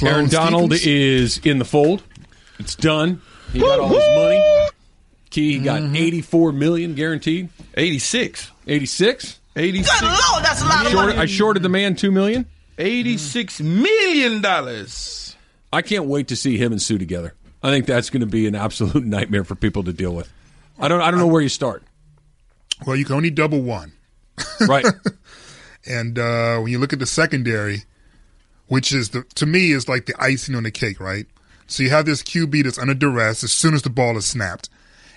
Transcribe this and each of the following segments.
Sloan Aaron Donald Stephens? is in the fold. It's done. He got all his money. Key he got Mm-hmm. 84 million guaranteed. 86. 86. 86. Lord, that's a lot of money. I shorted the man 2 million. 86 million. dollars. I can't wait to see him and Suh together. I think that's going to be an absolute nightmare for people to deal with. I don't I don't know where you start. Well, you can only double one. Right. And uh, when you look at the secondary, which is the to me is like the icing on the cake, right? So you have this QB that's under duress as soon as the ball is snapped,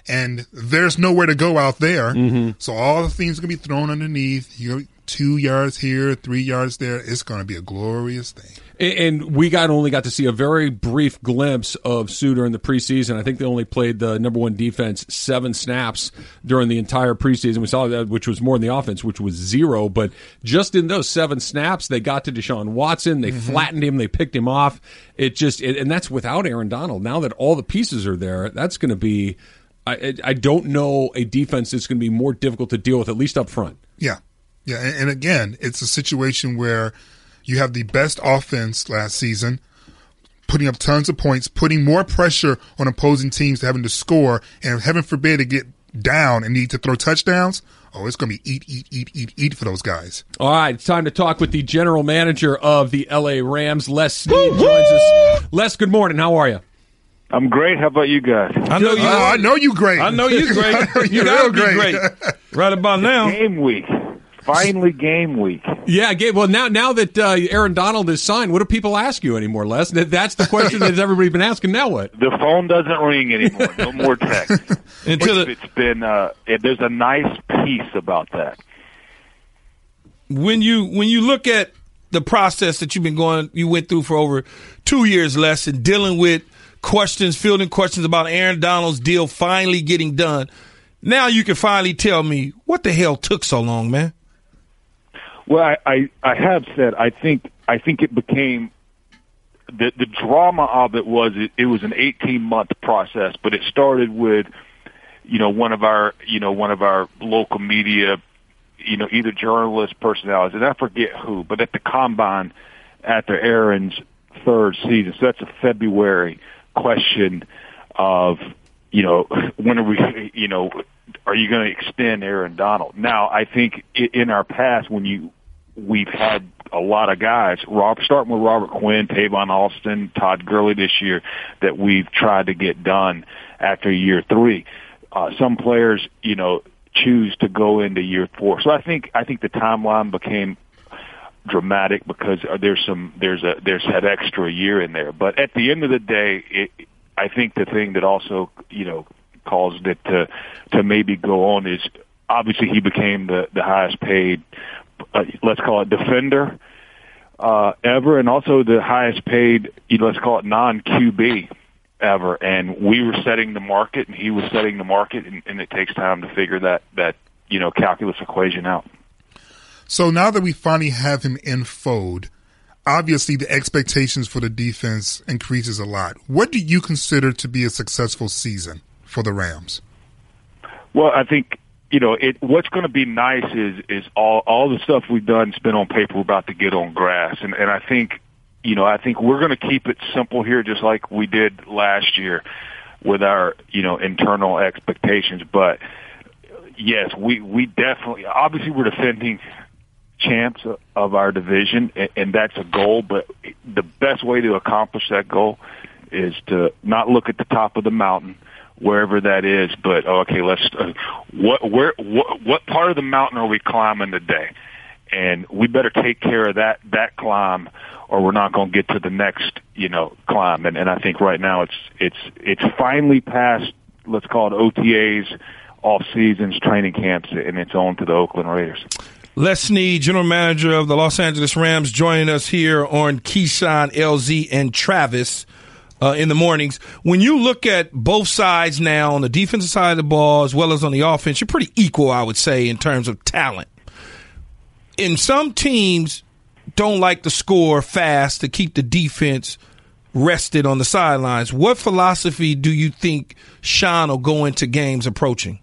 and there's nowhere to go out there. Mm-hmm. So all the things are gonna be thrown underneath. You two yards here, three yards there. It's gonna be a glorious thing. And- And we got only got to see a very brief glimpse of Suh during the preseason. I think they only played the number one defense seven snaps during the entire preseason. We saw that, which was more than the offense, which was zero. But just in those seven snaps, they got to Deshaun Watson. They mm-hmm. flattened him. They picked him off. It just, it, and that's without Aaron Donald. Now that all the pieces are there, that's going to be. I- I don't know a defense that's going to be more difficult to deal with, at least up front. Yeah, yeah, and, and again, it's a situation where you have the best offense last season, putting up tons of points, putting more pressure on opposing teams to having to score, and heaven forbid to get down and need to throw touchdowns. Oh, it's going to be eat, eat, eat, eat, eat for those guys. All right, it's time to talk with the general manager of the LA Rams, Les Snead, joins us. Les, good morning. How are you? I'm great. How about you guys? I know oh, you. Oh, I know you great. I know you great. I know you you're gotta real be great. Right about now. Game week. Finally, game week. Yeah, Gabe. Well, now now that uh, Aaron Donald is signed, what do people ask you anymore, Les? That's the question that everybody's been asking. Now what? The phone doesn't ring anymore. No more text. Until it's, the, it's been. Uh, it, there's a nice piece about that. when you when you look at the process that you've been going, you went through for over two years, less, and dealing with questions, fielding questions about Aaron Donald's deal finally getting done. Now you can finally tell me what the hell took so long, man. Well, I, I, I have said I think I think it became the the drama of it was it, it was an 18 month process, but it started with you know one of our you know one of our local media you know either journalist personalities and I forget who, but at the combine after Aaron's third season, so that's a February question of you know when are we you know are you going to extend Aaron Donald? Now, I think in our past when you we've had a lot of guys, Rob, starting with Robert Quinn, Tavon Austin, Todd Gurley this year, that we've tried to get done after year three. Uh, some players, you know, choose to go into year four. So I think I think the timeline became dramatic because uh, there's some there's a there's that extra year in there. But at the end of the day, it, I think the thing that also you know caused it to to maybe go on is obviously he became the the highest paid uh, let's call it defender uh, ever, and also the highest paid let's call it non QB ever. And we were setting the market, and he was setting the market, and, and it takes time to figure that that you know calculus equation out. So now that we finally have him in fold, obviously the expectations for the defense increases a lot. What do you consider to be a successful season for the Rams? Well, I think you know it. What's going to be nice is is all all the stuff we've done, has been on paper. We're about to get on grass, and and I think you know I think we're going to keep it simple here, just like we did last year with our you know internal expectations. But yes, we we definitely obviously we're defending champs of our division, and, and that's a goal. But the best way to accomplish that goal is to not look at the top of the mountain, wherever that is. But oh, okay, let's uh, what where what, what part of the mountain are we climbing today? And we better take care of that that climb, or we're not going to get to the next you know climb. And, and I think right now it's it's it's finally past. Let's call it OTAs, off seasons, training camps, and it's on to the Oakland Raiders. Les Snead, general manager of the Los Angeles Rams, joining us here on Keyshawn, LZ, and Travis uh, in the mornings. When you look at both sides now, on the defensive side of the ball as well as on the offense, you're pretty equal, I would say, in terms of talent. And some teams don't like to score fast to keep the defense rested on the sidelines. What philosophy do you think Sean will go into games approaching?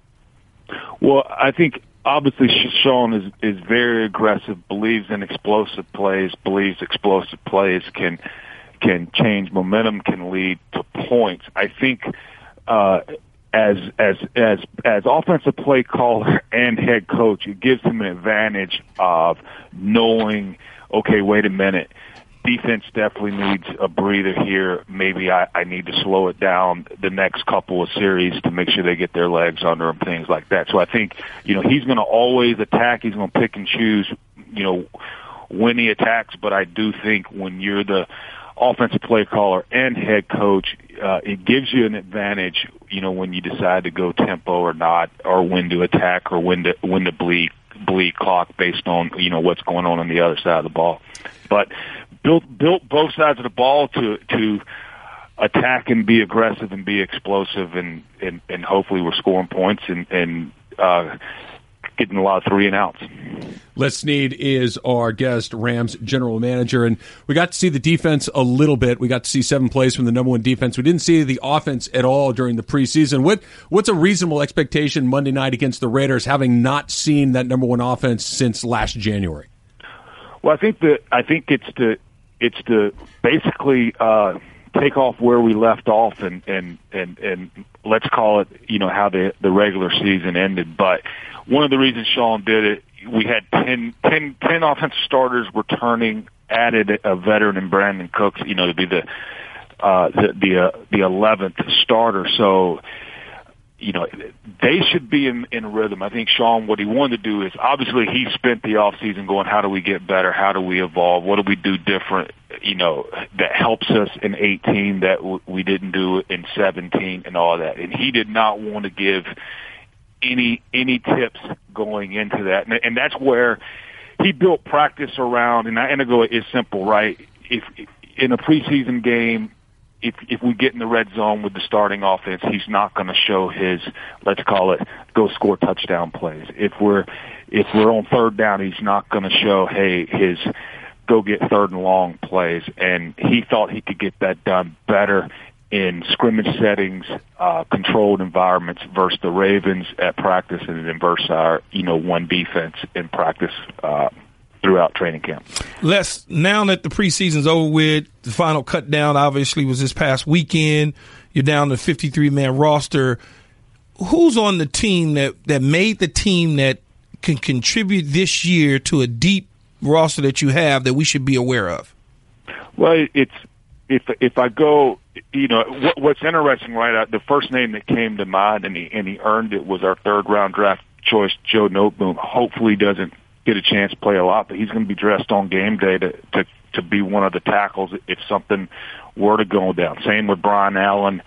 Well, I think obviously Sean is is very aggressive, believes in explosive plays, believes explosive plays can can change momentum, can lead to points. I think uh, as as as as offensive play caller and head coach, it gives him an advantage of knowing. Okay, wait a minute defense definitely needs a breather here. Maybe I, I need to slow it down the next couple of series to make sure they get their legs under them, things like that. So I think, you know, he's going to always attack. He's going to pick and choose, you know, when he attacks. But I do think when you're the offensive play caller and head coach, uh, it gives you an advantage, you know, when you decide to go tempo or not, or when to attack or when to, when to bleed, bleed clock based on, you know, what's going on on the other side of the ball. But built built both sides of the ball to to attack and be aggressive and be explosive and and, and hopefully we're scoring points and and uh, getting a lot of three and outs. Les Snead is our guest, Rams general manager, and we got to see the defense a little bit. We got to see seven plays from the number one defense. We didn't see the offense at all during the preseason. What what's a reasonable expectation Monday night against the Raiders, having not seen that number one offense since last January? Well, I think that I think it's to it's to basically uh, take off where we left off and and and and let's call it you know how the the regular season ended. But one of the reasons Sean did it, we had 10, 10, 10 offensive starters returning, added a veteran in Brandin Cooks, you know, to be the uh, the the uh, the eleventh starter. So you know, they should be in, in rhythm. I think Sean, what he wanted to do is obviously he spent the off season going, how do we get better? How do we evolve? What do we do different? You know, that helps us in 18 that w- we didn't do in 17 and all that. And he did not want to give any, any tips going into that. And, and that's where he built practice around, and I, and it's simple, right? If in a preseason game, if if we get in the red zone with the starting offense, he's not going to show his let's call it go score touchdown plays. If we're if we're on third down, he's not going to show hey his go get third and long plays. And he thought he could get that done better in scrimmage settings, uh, controlled environments versus the Ravens at practice and then versus our you know one defense in practice. Uh, throughout training camp. Les, now that the preseason's over with, the final cut down obviously was this past weekend. You're down to 53 man roster. Who's on the team that, that made the team that can contribute this year to a deep roster that you have that we should be aware of? Well, it's if if I go, you know, what, what's interesting, right? Uh, the first name that came to mind, and he and he earned it, was our third round draft choice, Joe Noteboom. Hopefully, doesn't get a chance to play a lot, but he's going to be dressed on game day to to to be one of the tackles if something were to go down. Same with Brian Allen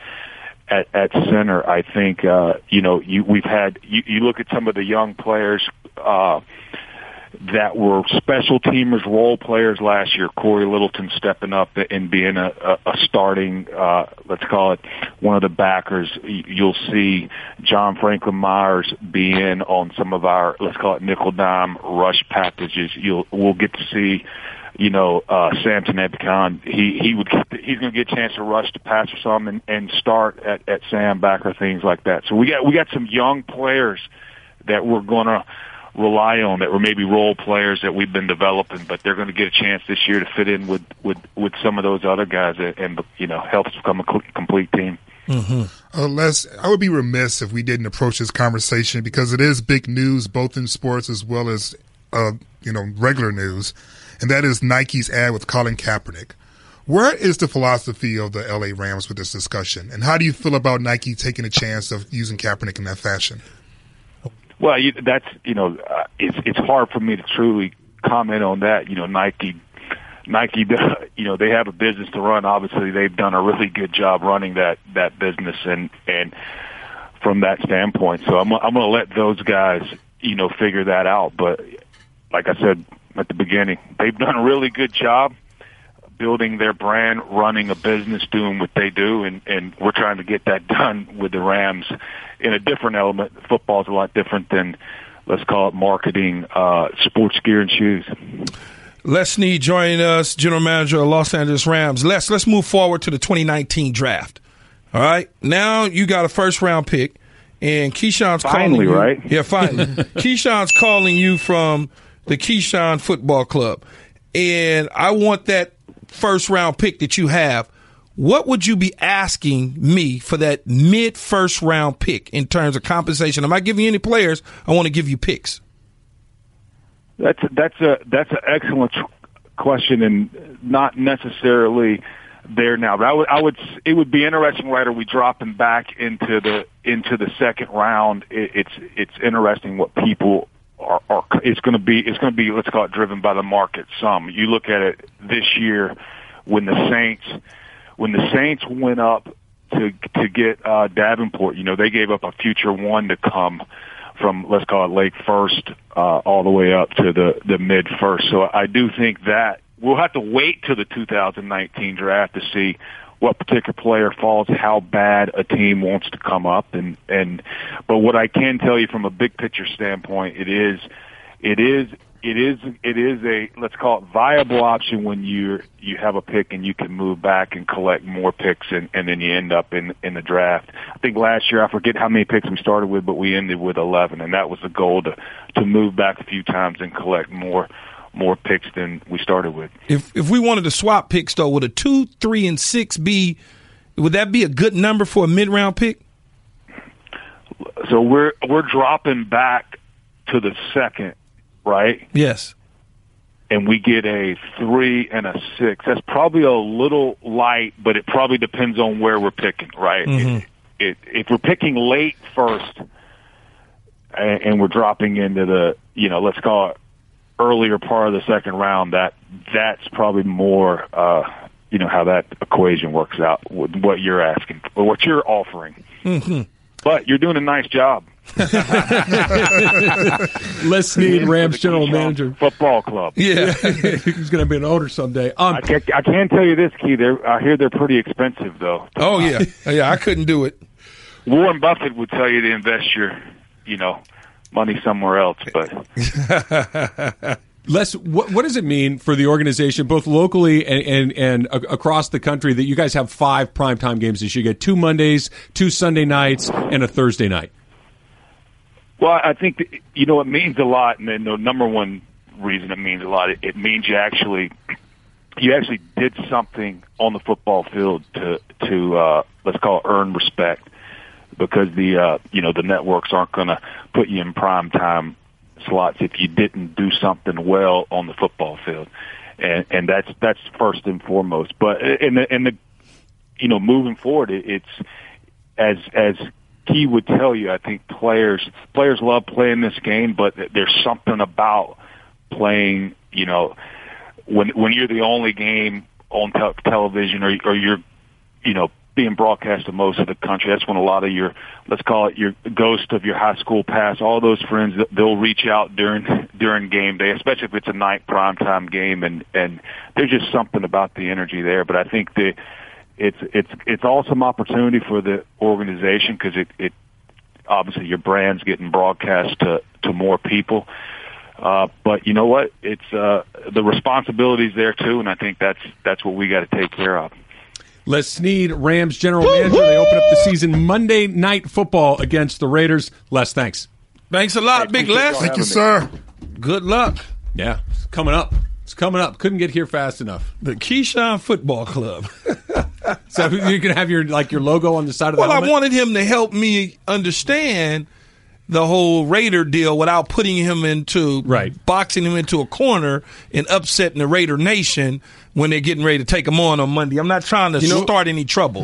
at at center. I think uh, you know you we've had you, you look at some of the young players. Uh, that were special teamers, role players last year. Cory Littleton stepping up and being a, a, a starting, uh, let's call it one of the backers. You'll see John Franklin Myers being on some of our, let's call it nickel dime rush packages. You'll, we'll get to see you know, uh, Samson Ebukam, he, he would, he's going to get a chance to rush to pass or some and, and start at, at Sam backer, things like that. So we got, we got some young players that we're going to, rely on that were maybe role players that we've been developing, but they're going to get a chance this year to fit in with with with some of those other guys and, and you know help us become a complete team. Mm-hmm. Uh, Les, I would be remiss if we didn't approach this conversation because it is big news both in sports as well as uh, you know regular news, and that is Nike's ad with Colin Kaepernick. Where is the philosophy of the LA Rams with this discussion, and how do you feel about Nike taking a chance of using Kaepernick in that fashion? Well, you, that's you know, uh, it's it's hard for me to truly comment on that. You know, Nike, Nike, you know, they have a business to run. Obviously, they've done a really good job running that that business, and and from that standpoint, so I'm I'm going to let those guys, you know, figure that out. But like I said at the beginning, they've done a really good job building their brand, running a business, doing what they do, and and we're trying to get that done with the Rams in a different element. Football is a lot different than let's call it marketing, uh, sports gear and shoes. Les Snead joining us, general manager of Los Angeles Rams. Les, let's move forward to the 2019 draft. All right, now you got a first round pick, and Keyshawn's finally, calling you. right? Yeah, finally. Keyshawn's calling you from the Keyshawn Football Club, and I want that first round pick that you have, what would you be asking me for that mid first round pick in terms of compensation? Am I giving you any players? I want to give you picks. That's that's a that's an excellent question, and not necessarily there now. But I would I would it would be interesting, right? Are we dropping back into the into the second round? It, it's it's interesting what people are. are it's going to be it's going to be let's call it driven by the market. Some you look at it this year when the Saints when the Saints went up to to get uh, Davenport. You know they gave up a future one to come from let's call it late first uh, all the way up to the the mid first. So I do think that we'll have to wait till the 2019 draft to see what particular player falls, how bad a team wants to come up, and and but what I can tell you from a big picture standpoint, it is it is it is it is a let's call it viable option when you you have a pick and you can move back and collect more picks and, and then you end up in in the draft. I think last year I forget how many picks we started with, but we ended with eleven, and that was the goal to to move back a few times and collect more more picks than we started with. If if we wanted to swap picks though, would a two, three, and six be would that be a good number for a mid round pick? So we're we're dropping back to the second right? Yes. And we get a three and a six. That's probably a little light, but it probably depends on where we're picking, right? Mm-hmm. It, it, if we're picking late first, and, and we're dropping into the, you know, let's call it earlier part of the second round, that that's probably more, uh, you know, how that equation works out with what you're asking or what you're offering. Mm-hmm. But you're doing a nice job. Les Snead, Rams general manager, football club. Yeah, he's going to be an owner someday. Um, I, can, I can tell you this. They're, I hear they're pretty expensive, though. Oh yeah, yeah. I couldn't do it. Warren Buffett would tell you to invest your, you know, money somewhere else, but. Les, what, what does it mean for the organization, both locally and, and, and across the country, that you guys have five primetime games this year? You get two Mondays, two Sunday nights, and a Thursday night. Well, I think that, you know it means a lot, and the number one reason it means a lot, it, it means you actually you actually did something on the football field to to uh, let's call it earn respect, because the uh, you know the networks aren't going to put you in prime time slots if you didn't do something well on the football field, and and that's that's first and foremost. But and the in the you know moving forward, it, it's as as Key would tell you, I think players players love playing this game, but there's something about playing. You know, when when you're the only game on te- television, or, or you're, you know, being broadcast to most of the country. That's when a lot of your, let's call it your ghost of your high school past, all those friends, they'll reach out during during game day, especially if it's a night primetime game, and and there's just something about the energy there. But I think the it's it's it's awesome opportunity for the organization because it it obviously your brand's getting broadcast to to more people. Uh, but you know what? It's uh, the responsibilities there too, and I think that's that's what we got to take care of. Les Snead, Rams general manager. They open up the season Monday night football against the Raiders. Les, thanks. Thanks a lot, hey, Big Les. Thank you, sir. Good luck. Yeah, it's coming up. It's coming up. Couldn't get here fast enough. The Keyshawn Football Club. so you can have your like your logo on the side of the well, helmet? I wanted him to help me understand the whole Raider deal without putting him into right. boxing him into a corner and upsetting the Raider Nation when they're getting ready to take him on on Monday. I'm not trying to You know- start any trouble.